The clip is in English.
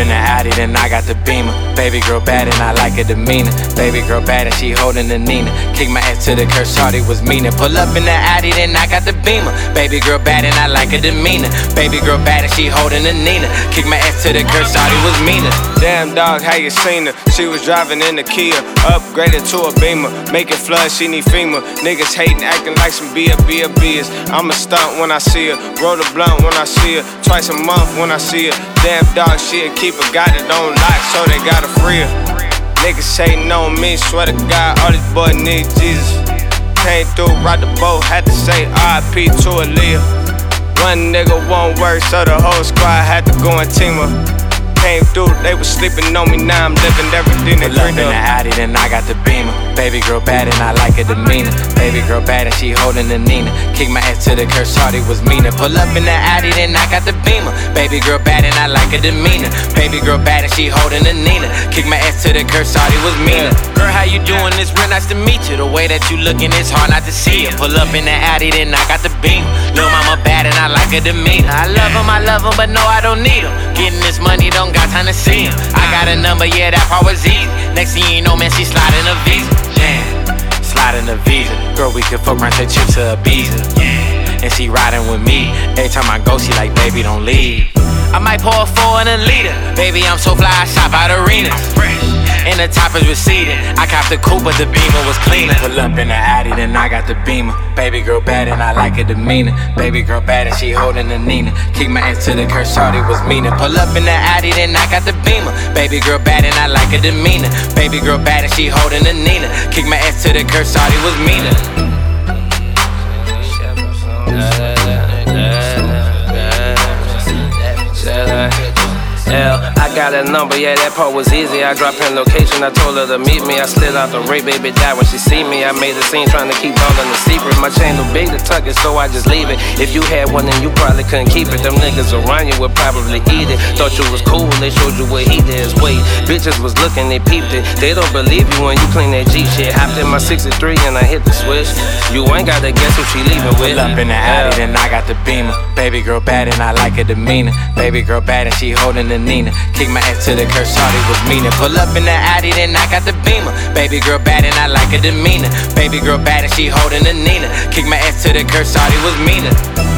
in the Addy, then I got the Beamer. Baby girl bad and I like her demeanor. Baby girl bad and she holding the Nina. Kick my ass to the curse, shawty was meanin'. Pull up in the Addy, then I got the Beamer. Baby girl bad and I like her demeanor. Baby girl bad and she holding the Nina. Kick my ass to the curse, shawty was meaner. Damn dog, how you seen her? She was driving in the Kia, upgraded to a Beamer. Make it flood, she need FEMA. Niggas hating, acting like some B B B's. I'm a stunt when I see her. Roll the blunt when I see her. Twice a month when I see her. Damn dog, she a keeper. Got it on lock, so they gotta free. Niggas hating on me, swear to God, all these boys need Jesus. Came through, ride the boat, had to say RIP to Aaliyah. One nigga won't work, so the whole squad had to go and team up came through, they was sleeping on me. Now I'm living everything they Pull up in dreamed the of. Addy, then I got the Beamer. Baby girl bad and I like her demeanor. Baby girl bad and she holding the Nina. Kick my ass to the curse, shawty was meaner. Pull up in the Addy, then I got the Beamer. Baby girl bad and I like her demeanor. Baby girl bad and she holding the Nina. Kick my ass to the curse, shawty was meaner. Girl, how you doing? It's real nice to meet you. The way that you looking, it's hard not to see you. Pull up in the Addy, then I got the Beamer. Lil' mama bad and I like her demeanor. I love him, I love him, but no, I don't need him. Getting this money, don't got time to see him. I got a number, yeah, that part was easy. Next thing you know, man, she sliding a visa. Yeah, sliding a visa. Girl, we could fuck around, take trips to Ibiza. Yeah, and she riding with me. Every time I go, she like, baby, don't leave. I might pour a four and a liter. Baby, I'm so fly, I shop out arenas. And the top is receding. I copped the coupe, but the beamer was cleaner. Pull up in the Addy, then I got the beamer. Baby girl bad and I like her demeanor. Baby girl bad and she holding the Nina. Kick my ass to the curse, shorty was meaner. Pull up in the Addy, then I got the beamer. Baby girl bad and I like her demeanor. Baby girl bad and she holding the Nina. Kick my ass to the curse, shorty was meaner. Got a number, yeah, that part was easy. I dropped in location, I told her to meet me. I slid out the Wraith, baby died when she see me. I made a scene trying to keep all in the secret. My chain too big to tuck it, so I just leave it. If you had one, then you probably couldn't keep it. Them niggas around you would probably eat it. Thought you was cool, when they showed you what he did. Wait, bitches was looking, they peeped it. They don't believe you when you clean that G shit. Hopped in my 63 and I hit the switch. You ain't gotta guess who she leaving with. Pull up in the Addy, then I got the beamer. Baby girl bad and I like her demeanor. Baby girl bad and she holding the Nina. Kick my to the curse, shawty was meaner. Pull up in the Addy, then I got the beamer. Baby girl bad and I like her demeanor. Baby girl bad and she holding the Nina. Kick my ass to the curse, shawty was meaner.